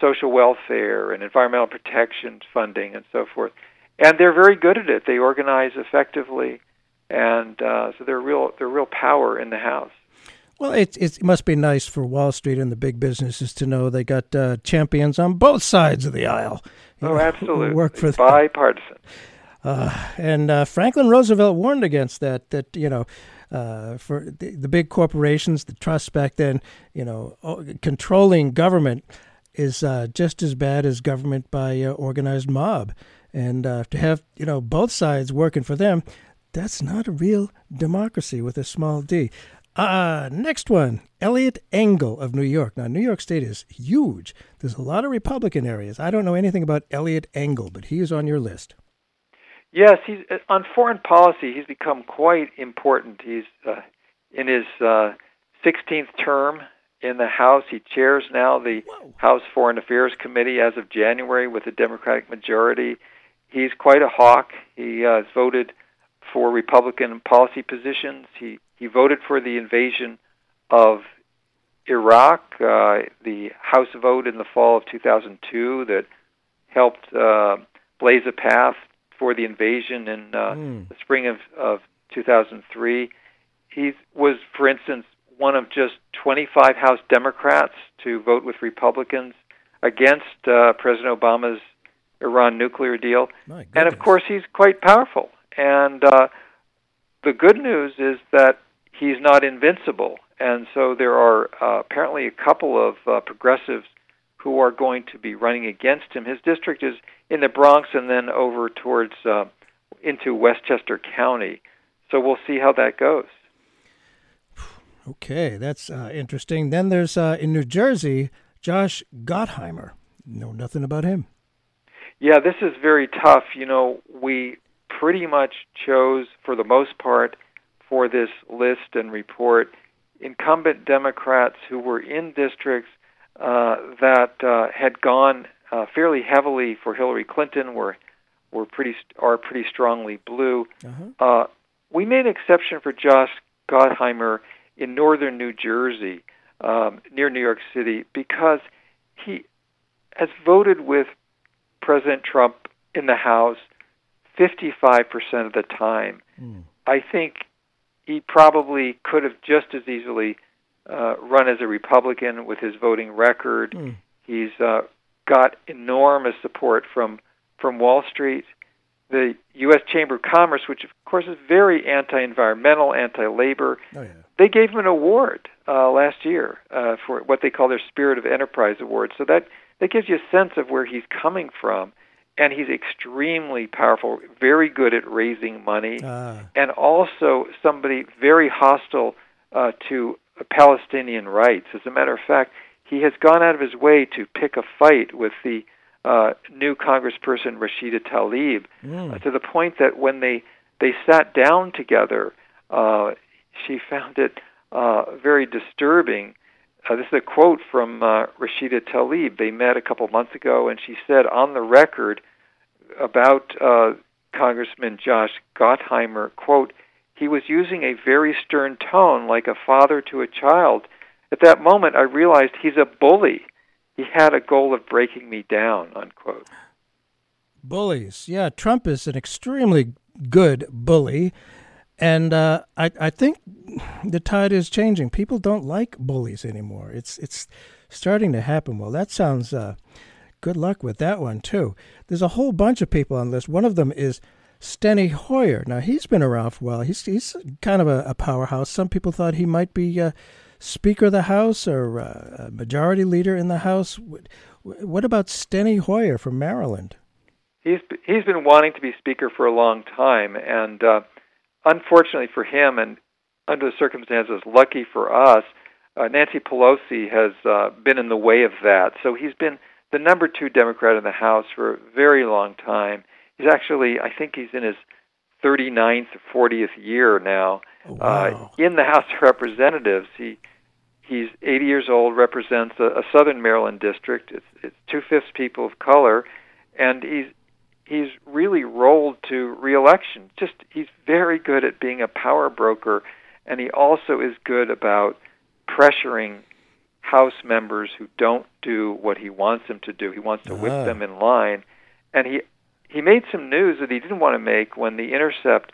social welfare and environmental protection funding and so forth. And they're very good at it. They organize effectively, and uh, so they're real. They're real power in the House. Well, it, it must be nice for Wall Street and the big businesses to know they got uh, champions on both sides of the aisle. You oh, know, absolutely. Work for bipartisan. Uh, and uh, Franklin Roosevelt warned against that. That you know, uh, for the, the, big corporations, the trusts back then, you know, controlling government is uh, just as bad as government by uh, organized mob. And uh, to have you know both sides working for them, that's not a real democracy with a small d. Uh, next one, Eliot Engel of New York. Now, New York State is huge. There's a lot of Republican areas. I don't know anything about Eliot Engel, but he is on your list. Yes, he's uh, on foreign policy. He's become quite important. He's uh, in his uh, 16th term in the House. He chairs now the Whoa. House Foreign Affairs Committee as of January with a Democratic majority. He's quite a hawk. He uh, has voted for Republican policy positions. He he voted for the invasion of Iraq, uh, the House vote in the fall of 2002 that helped uh, blaze a path for the invasion in uh, mm. the spring of, of 2003. He was, for instance, one of just 25 House Democrats to vote with Republicans against uh, President Obama's Iran nuclear deal. And of course, he's quite powerful. And uh, the good news is that he's not invincible. And so there are uh, apparently a couple of uh, progressives who are going to be running against him. His district is in the Bronx and then over towards uh, into Westchester County. So we'll see how that goes. Okay, that's uh, interesting. Then there's uh, in New Jersey, Josh Gottheimer. Know nothing about him. Yeah, this is very tough. You know, we pretty much chose, for the most part, for this list and report incumbent Democrats who were in districts uh, that uh, had gone uh, fairly heavily for Hillary Clinton, were were pretty are pretty strongly blue. Uh-huh. Uh, we made an exception for Josh Gottheimer in northern New Jersey, um, near New York City, because he has voted with President Trump in the House 55% of the time. Mm. I think he probably could have just as easily uh, run as a Republican with his voting record. Mm. He's uh, got enormous support from from Wall Street, the U.S. Chamber of Commerce, which of course is very anti-environmental, anti-labor. Oh, yeah. They gave him an award uh, last year uh, for what they call their Spirit of Enterprise Award. So that that gives you a sense of where he's coming from and he's extremely powerful, very good at raising money, uh. and also somebody very hostile uh, to Palestinian rights. As a matter of fact, he has gone out of his way to pick a fight with the uh, new Congressperson Rashida Tlaib, mm. to the point that when they they sat down together, uh, she found it uh, very disturbing uh, this is a quote from uh, Rashida Tlaib. They met a couple months ago, and she said on the record about uh, Congressman Josh Gottheimer, quote, he was using a very stern tone like a father to a child. At that moment, I realized he's a bully. He had a goal of breaking me down, unquote. Bullies. Yeah, Trump is an extremely good bully. And uh, I, I think the tide is changing. People don't like bullies anymore. It's it's starting to happen. Well, that sounds uh, good luck with that one too. There's a whole bunch of people on this. One of them is Steny Hoyer. Now he's been around for a while. He's he's kind of a, a powerhouse. Some people thought he might be uh, Speaker of the House or uh, Majority Leader in the House. What, what about Steny Hoyer from Maryland? he's he's been wanting to be speaker for a long time, and uh, unfortunately for him, and under the circumstances, lucky for us, uh, Nancy Pelosi has uh, been in the way of that. So he's been the number two Democrat in the House for a very long time. He's actually, I think, he's in his 39th or 40th year now Oh, uh, in the House of Representatives. He he's 80 years old, represents a, a Southern Maryland district. It's, it's two fifths people of color, and he's he's really rolled to reelection. Just he's very good at being a power broker, and he also is good about pressuring House members who don't do what he wants them to do. He wants to whip Ah. them in line, and he he made some news that he didn't want to make when the Intercept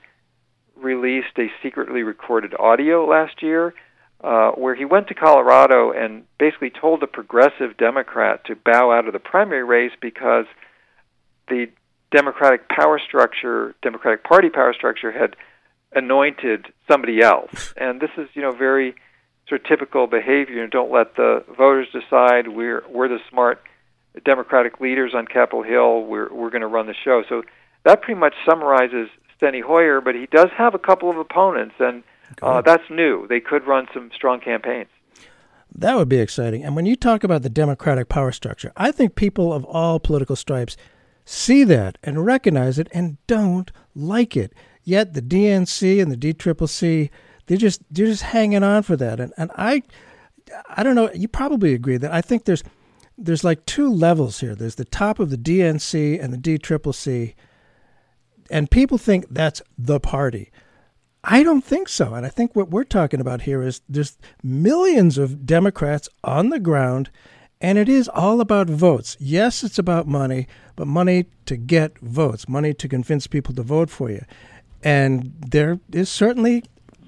released a secretly recorded audio last year uh, where he went to Colorado and basically told a progressive Democrat to bow out of the primary race because the Democratic power structure, Democratic Party power structure, had anointed somebody else. And this is, you know, very sort of typical behavior. Don't let the voters decide. We're we're the smart Democratic leaders on Capitol Hill. We're we're going to run the show. So that pretty much summarizes Steny Hoyer. But he does have a couple of opponents, and uh, that's new. They could run some strong campaigns. That would be exciting. And when you talk about the Democratic power structure, I think people of all political stripes see that and recognize it and don't like it. Yet the DNC and the DCCC, they're just they're just hanging on for that. And and I I don't know, you probably agree that I think there's there's like two levels here. There's the top of the DNC and the DCCC, and people think that's the party. I don't think so. And I think what we're talking about here is there's millions of Democrats on the ground, and it is all about votes. Yes, it's about money, but money to get votes, money to convince people to vote for you. And there is certainly,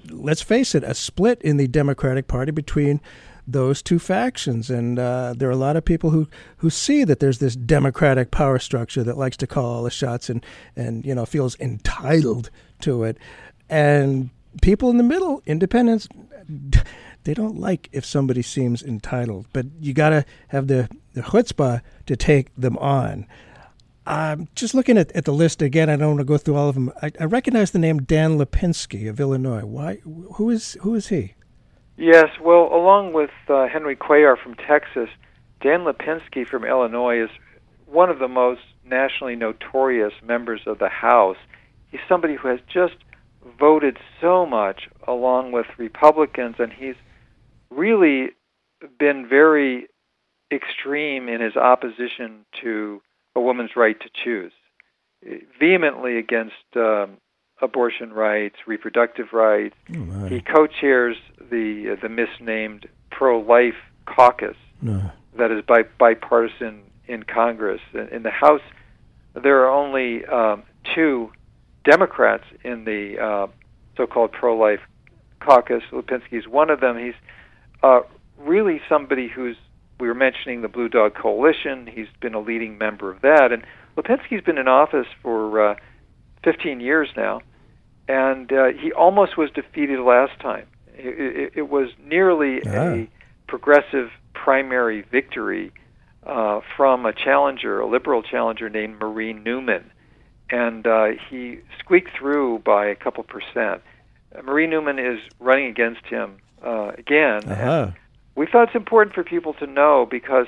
let's face it, a split in the Democratic Party between those two factions. And uh, there are a lot of people who, who see that there's this Democratic power structure that likes to call all the shots and, and you know feels entitled to it. And people in the middle, independents, they don't like if somebody seems entitled. But you got to have the, the chutzpah to take them on. I'm just looking at, at the list again. I don't want to go through all of them. I, I recognize the name Dan Lipinski of Illinois. Why? Who is who is he? Yes, well, along with uh, Henry Cuellar from Texas, Dan Lipinski from Illinois is one of the most nationally notorious members of the House. He's somebody who has just voted so much along with Republicans, and he's really been very extreme in his opposition to a woman's right to choose, vehemently against um, abortion rights, reproductive rights. Oh, He co-chairs the uh, the misnamed pro-life caucus No. that is bi- bipartisan in Congress. In, the House, there are only um, two Democrats in the uh, so-called pro-life caucus. Lipinski is one of them. He's uh, really somebody who's we were mentioning the Blue Dog Coalition. He's been a leading member of that, and Lipinski's been in office for uh, 15 years now, and uh, he almost was defeated last time. It, it, it was nearly Ah. a progressive primary victory uh, from a challenger, a liberal challenger named Marie Newman, and uh, he squeaked through by a couple percent. Marie Newman is running against him uh, again. Uh-huh. we thought it's important for people to know because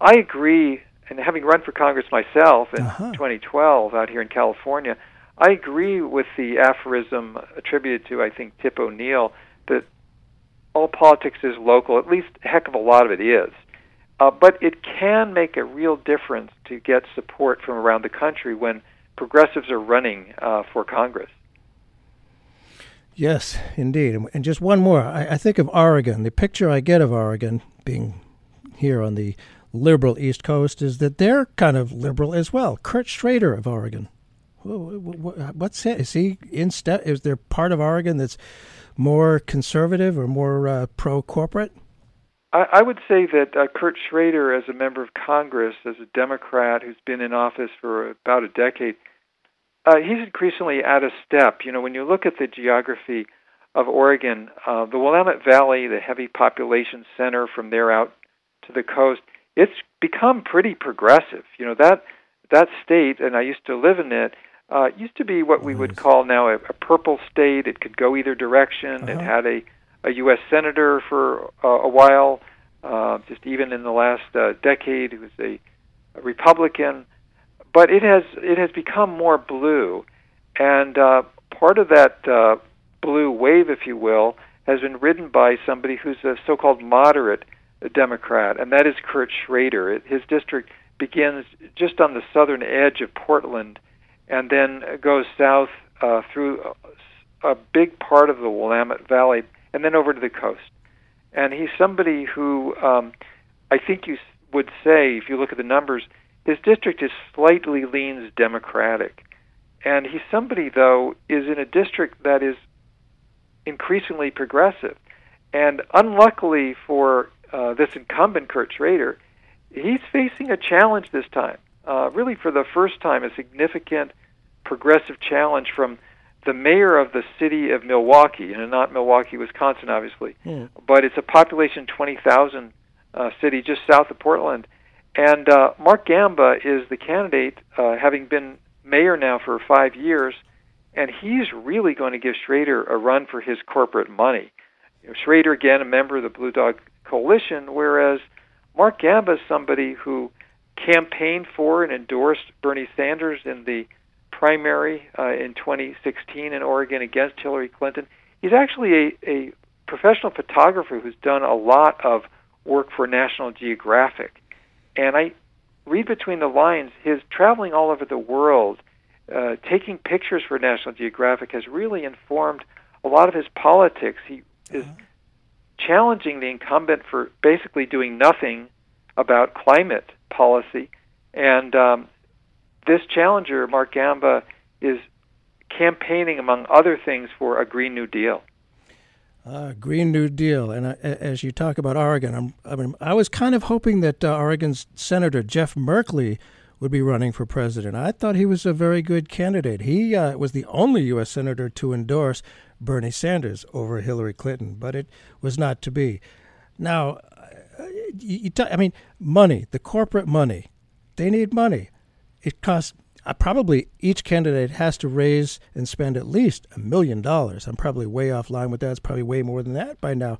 I agree, and having run for Congress myself in Uh-huh. 2012 out here in California, I agree with the aphorism attributed to, I think, Tip O'Neill that all politics is local. At least a heck of a lot of it is. Uh, but it can make a real difference to get support from around the country when progressives are running uh, for Congress. Yes, indeed. And- just one more. I, I think of Oregon. The picture I get of Oregon being here on the liberal East Coast is that they're kind of liberal as well. Kurt Schrader of Oregon. Wh- wh- wh- What's it? Is he in step? Is there part of Oregon that's more conservative or more uh, pro corporate? I, I would say that uh, Kurt Schrader, as a member of Congress, as a Democrat who's been in office for about a decade, uh, he's increasingly out of step. You know, when you look at the geography of Oregon, uh, the Willamette Valley, the heavy population center from there out to the coast, it's become pretty progressive. You know, that that state, and I used to live in it, uh, used to be what we would call now a, a purple state. It could go either direction. It Uh-huh. had a, a U.S. senator for uh, a while, uh, just even in the last uh, decade, who was a, a Republican. But it has it has become more blue, and uh, part of that uh, blue wave, if you will, has been ridden by somebody who's a so-called moderate Democrat, and that is Kurt Schrader. It, his district begins just on the southern edge of Portland, and then goes south uh, through a big part of the Willamette Valley, and then over to the coast. And he's somebody who um, I think you would say, if you look at the numbers, his district is slightly leans Democratic. And he's somebody, though, is in a district that is increasingly progressive. And unluckily for uh, this incumbent, Kurt Schrader, he's facing a challenge this time. Uh, really, for the first time, a significant progressive challenge from the mayor of the city of Milwaukie, and not Milwaukee, Wisconsin, obviously, Hmm. but it's a population 20,000 uh, city just south of Portland. And uh, Mark Gamba is the candidate, uh, having been mayor now for five years, and he's really going to give Schrader a run for his corporate money. You know, Schrader, again, a member of the Blue Dog Coalition, whereas Mark Gamba is somebody who campaigned for and endorsed Bernie Sanders in the primary uh, in 2016 in Oregon against Hillary Clinton. He's actually a, a professional photographer who's done a lot of work for National Geographic. And I read between the lines, his traveling all over the world, uh, taking pictures for National Geographic has really informed a lot of his politics. He is challenging the incumbent for basically doing nothing about climate policy. And um, this challenger, Mark Gamba, is campaigning, among other things, for a Green New Deal. Uh, Green New Deal, and as you talk about Oregon, I'm, I mean, I was kind of hoping that uh, Oregon's Senator Jeff Merkley would be running for president. I thought he was a very good candidate. He uh, was the only U.S. senator to endorse Bernie Sanders over Hillary Clinton, but it was not to be. Now, uh, you, you ta- I mean, money, the corporate money, they need money. It costs uh, probably each candidate has to raise and spend at least a million dollars. I'm probably way offline with that. It's probably way more than that by now.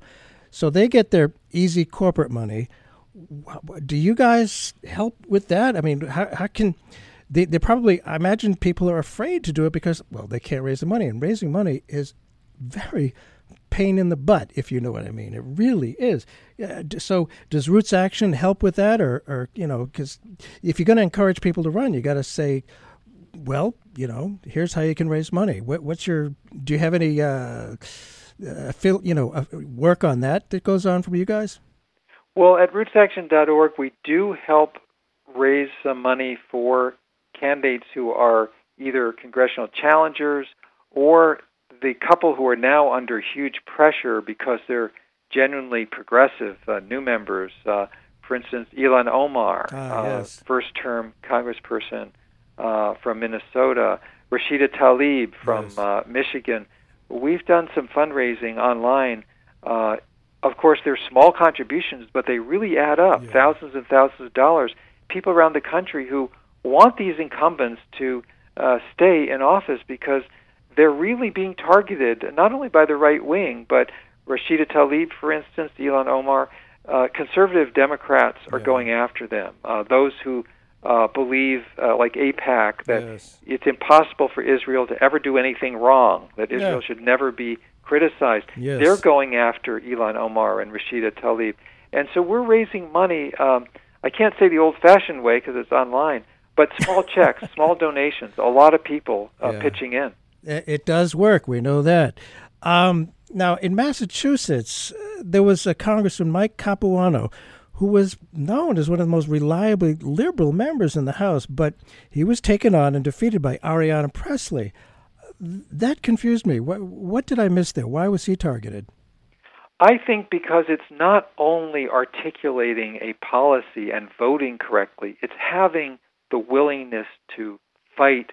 So they get their easy corporate money. Do you guys help with that? I mean, how, how can they, they probably, I imagine people are afraid to do it because, well, they can't raise the money. And raising money is very pain in the butt, if you know what I mean. It really is. So does Roots Action help with that? Or, or you know, because if you're going to encourage people to run, you got to say, well, you know, here's how you can raise money. What, what's your, do you have any, uh, uh, feel, you know, uh, work on that that goes on from you guys? Well, at rootsaction.org, we do help raise some money for candidates who are either congressional challengers or the couple who are now under huge pressure because they're genuinely progressive uh, new members. Uh, for instance, Ilhan Omar, Ah, uh, yes. first term congressperson uh, from Minnesota, Rashida Tlaib from Yes. uh, Michigan. We've done some fundraising online. Uh, of course, they're small contributions, but they really add up Yeah. thousands and thousands of dollars. People around the country who want these incumbents to uh, stay in office because they're really being targeted not only by the right wing, but Rashida Tlaib, for instance, Ilhan Omar, uh, conservative Democrats are Yeah. going after them. Uh, those who uh, believe, uh, like AIPAC, that Yes. it's impossible for Israel to ever do anything wrong, that Israel Yeah. should never be criticized. Yes. They're going after Ilhan Omar and Rashida Tlaib. And so we're raising money. Um, I can't say the old fashioned way because it's online, but small checks, small donations, a lot of people uh, Yeah. pitching in. It does work. We know that. Um, now, in Massachusetts, uh, there was a Congressman, Mike Capuano, who was known as one of the most reliably liberal members in the House, but he was taken on and defeated by Ayanna Pressley. That confused me. What, what did I miss there? Why was he targeted? I think because it's not only articulating a policy and voting correctly, it's having the willingness to fight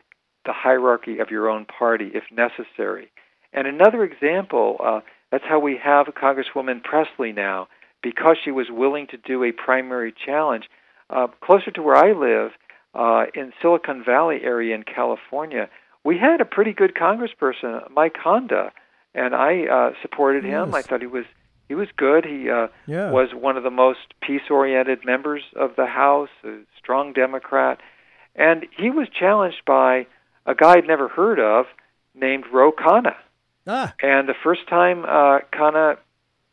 the hierarchy of your own party if necessary. And another example, uh, that's how we have Congresswoman Pressley now, because she was willing to do a primary challenge. Uh, closer to where I live, uh, in Silicon Valley area in California, we had a pretty good congressperson, Mike Honda, and I uh, supported him. Yes. I thought he was he was good. He uh, Yeah. was one of the most peace-oriented members of the House, a strong Democrat, and he was challenged by a guy I'd never heard of named Ro Khanna. Ah, And the first time uh, Khanna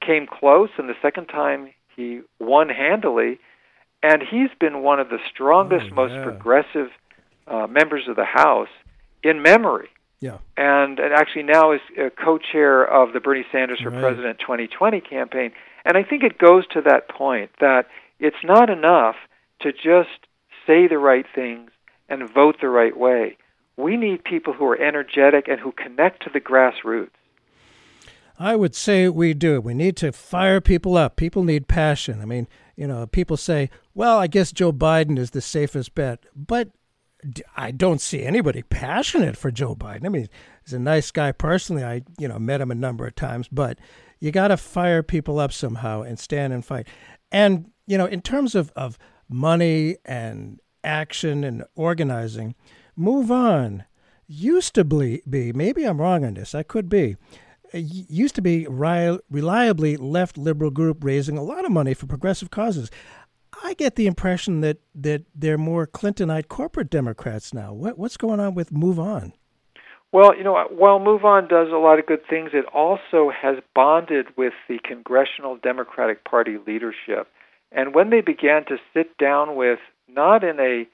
came close, and the second time he won handily. And he's been one of the strongest, Oh, most progressive uh, members of the House in memory. yeah. And, and actually now is uh, co-chair of the Bernie Sanders for Right. President 2020 campaign. And I think it goes to that point that it's not enough to just say the right things and vote the right way. We need people who are energetic and who connect to the grassroots. I would say we do. We need to fire people up. People need passion. I mean, you know, people say, well, I guess Joe Biden is the safest bet. But I don't see anybody passionate for Joe Biden. I mean, he's a nice guy personally. I, you know, met him a number of times, but you got to fire people up somehow and stand and fight. And, you know, in terms of, of money and action and organizing, move on. Used to be, be, maybe I'm wrong on this, I could be uh, used to be reliably left liberal group raising a lot of money for progressive causes. I get the impression that, that they're more Clintonite corporate Democrats now. What, what's going on with Move On? Well, you know, while Move On does a lot of good things, it also has bonded with the Congressional Democratic Party leadership. And when they began to sit down with, not in a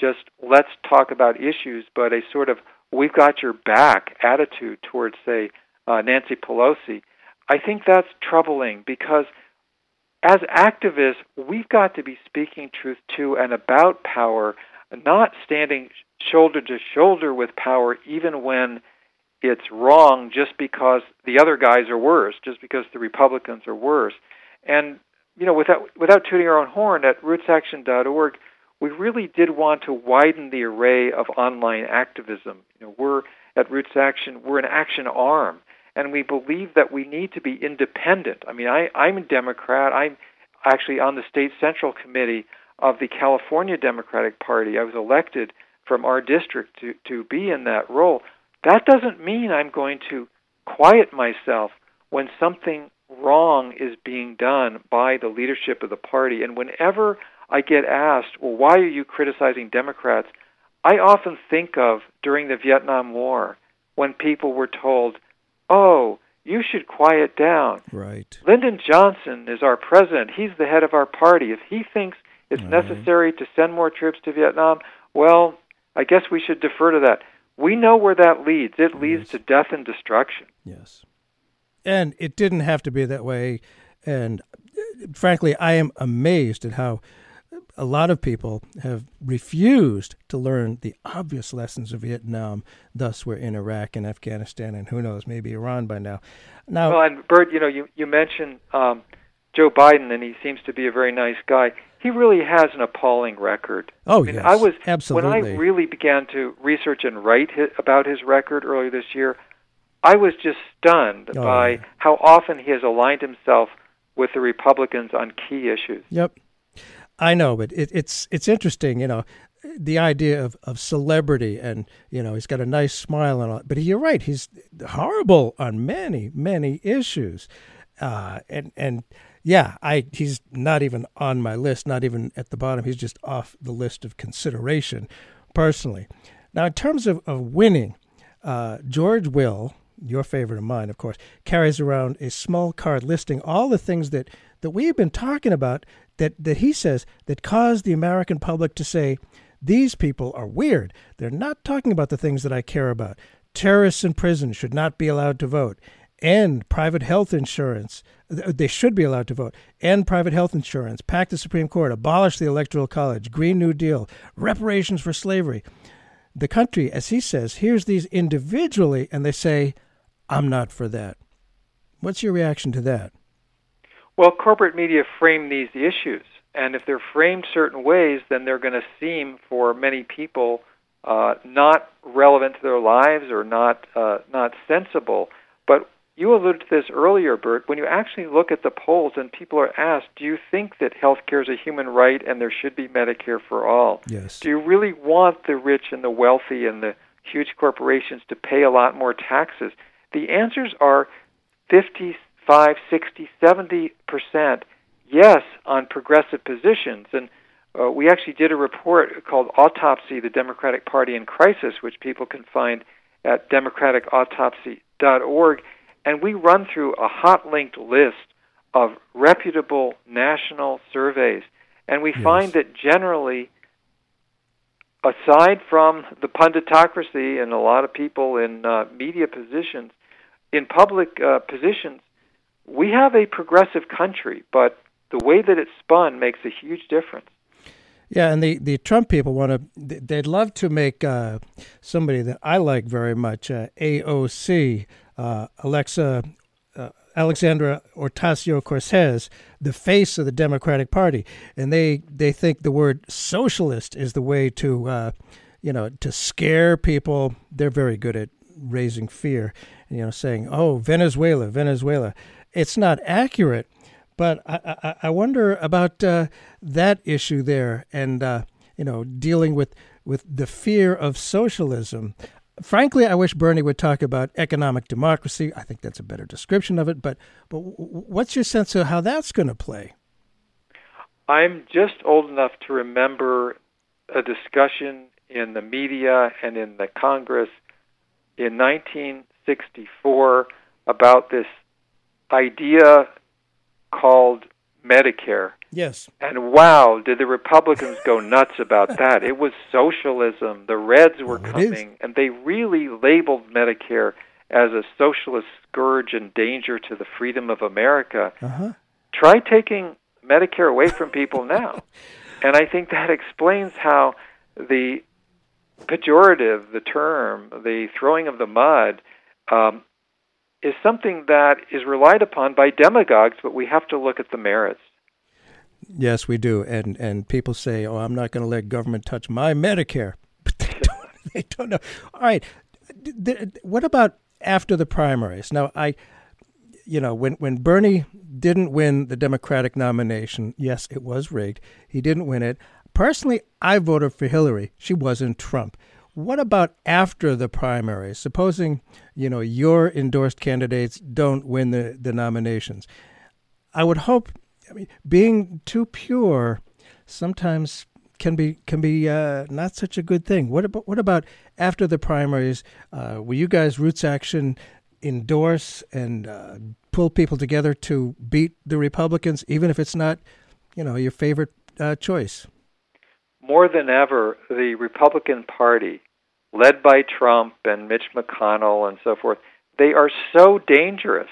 just let's talk about issues, but a sort of we've got your back attitude towards, say, uh, Nancy Pelosi, I think that's troubling because as activists, we've got to be speaking truth to and about power, not standing shoulder to shoulder with power, even when it's wrong, just because the other guys are worse, just because the Republicans are worse. And you know, without without tooting our own horn, at RootsAction.org, we really did want to widen the array of online activism. You know, we're at Roots Action, we're an action arm, and we believe that we need to be independent. I mean, I, I'm a Democrat. I'm actually on the state central committee of the California Democratic Party. I was elected from our district to, to be in that role. That doesn't mean I'm going to quiet myself when something wrong is being done by the leadership of the party. And whenever I get asked, well, why are you criticizing Democrats? I often think of during the Vietnam War when people were told, oh, you should quiet down. Right. Lyndon Johnson is our president. He's the head of our party. If he thinks it's necessary to send more troops to Vietnam, well, I guess we should defer to that. We know where that leads. It leads to death and destruction. Yes. And it didn't have to be that way. And uh, frankly, I am amazed at how a lot of people have refused to learn the obvious lessons of Vietnam. Thus, we're in Iraq and Afghanistan, and who knows, maybe Iran by now. Now, Well, and Bert, you know, you you mentioned um, Joe Biden, and he seems to be a very nice guy. He really has an appalling record. Oh, I mean, yes, I was absolutely. when I really began to research and write hi about his record earlier this year. I was just stunned Oh, by yeah. how often he has aligned himself with the Republicans on key issues. Yep, I know, but it, it's it's interesting, you know, the idea of, of celebrity, and you know, he's got a nice smile and all. But you're right, he's horrible on many many issues, uh, and and yeah, I he's not even on my list, not even at the bottom. He's just off the list of consideration, personally. Now, in terms of, of winning, uh, George Will, your favorite of mine, of course, carries around a small card listing all the things that, that we've been talking about that, that he says that caused the American public to say, these people are weird. They're not talking about the things that I care about. Terrorists in prison should not be allowed to vote. End private health insurance. Uh, they should be allowed to vote. End private health insurance. Pack the Supreme Court. Abolish the Electoral College. Green New Deal. Reparations for slavery the country, as he says, hears these individually and they say, I'm not for that. What's your reaction to that? Well, corporate media frame these issues, and if they're framed certain ways, then they're going to seem for many people uh, not relevant to their lives or not uh, not sensible. But you alluded to this earlier, Bert. When you actually look at the polls and people are asked, do you think that health care is a human right and there should be Medicare for all? Yes. Do you really want the rich and the wealthy and the huge corporations to pay a lot more taxes? The answers are 55, 60, 70 percent yes on progressive positions. And uh, we actually did a report called Autopsy, the Democratic Party in Crisis, which people can find at democraticautopsy.org. And we run through a hot linked list of reputable national surveys. And we Yes. find that generally, aside from the punditocracy and a lot of people in uh, media positions, in public uh, positions, we have a progressive country, but the way that it's spun makes a huge difference. Yeah, and the, the Trump people want to, they'd love to make uh, somebody that I like very much, uh, AOC, uh, Alexa, uh, Alexandria Ocasio Cortez, the face of the Democratic Party. And they, they think the word socialist is the way to, uh, you know, to scare people. They're very good at raising fear, you know, saying, oh, Venezuela, Venezuela. It's not accurate. But I, I, I wonder about uh, that issue there, and uh, you know, dealing with with the fear of socialism. Frankly, I wish Bernie would talk about economic democracy. I think that's a better description of it. But but what's your sense of how that's going to play? I'm just old enough to remember a discussion in the media and in the Congress in 1964 about this idea called Medicare. Yes. And wow, did the Republicans go nuts about that? It was socialism. The Reds were Well, coming, and they really labeled Medicare as a socialist scourge and danger to the freedom of America. Uh huh. Try taking Medicare away from people now. and I think that explains how the pejorative, the term, the throwing of the mud, um, is something that is relied upon by demagogues, but we have to look at the merits. Yes, we do. And and people say, "Oh, I'm not going to let government touch my Medicare," but they don't. They don't know. All right. What about after the primaries? Now, I, you know, when when Bernie didn't win the Democratic nomination, yes, it was rigged. He didn't win it. Personally, I voted for Hillary. She wasn't Trump. What about after the primaries? Supposing, you know, your endorsed candidates don't win the, the nominations. I would hope I mean, being too pure sometimes can be can be uh, not such a good thing. What about what about after the primaries? Uh, will you guys Roots Action endorse and uh, pull people together to beat the Republicans, even if it's not, you know, your favorite uh, choice? More than ever, the Republican Party, led by Trump and Mitch McConnell and so forth, they are so dangerous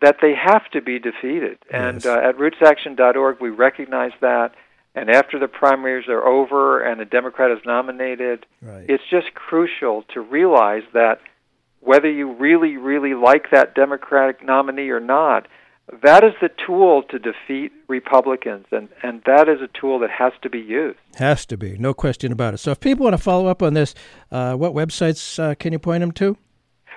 that they have to be defeated. And uh, at rootsaction.org, we recognize that. And after the primaries are over and a Democrat is nominated, Right. it's just crucial to realize that whether you really, really like that Democratic nominee or not, that is the tool to defeat Republicans, and, and that is a tool that has to be used. Has to be, no question about it. So, if people want to follow up on this, uh, what websites uh, can you point them to?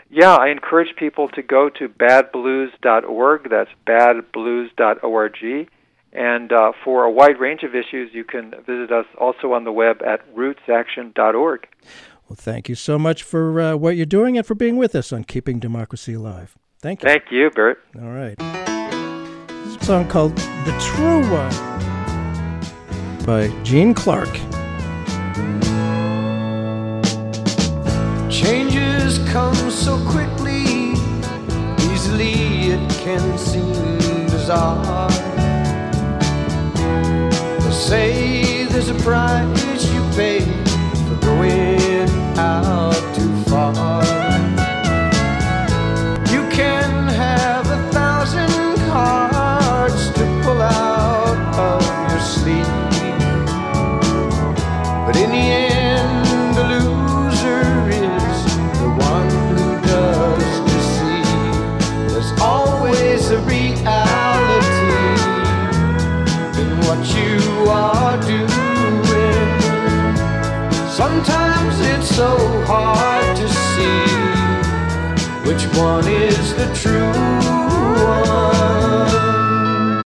Yeah, I encourage people to go to badblues.org. That's badblues.org. And uh, for a wide range of issues, you can visit us also on the web at rootsaction.org. Well, thank you so much for uh, what you're doing and for being with us on Keeping Democracy Alive. Thank you. Thank you, Bert. All right. Song called The True One by Gene Clark. Changes come so quickly, easily it can seem bizarre. They say there's a price you pay for going out one is the truth.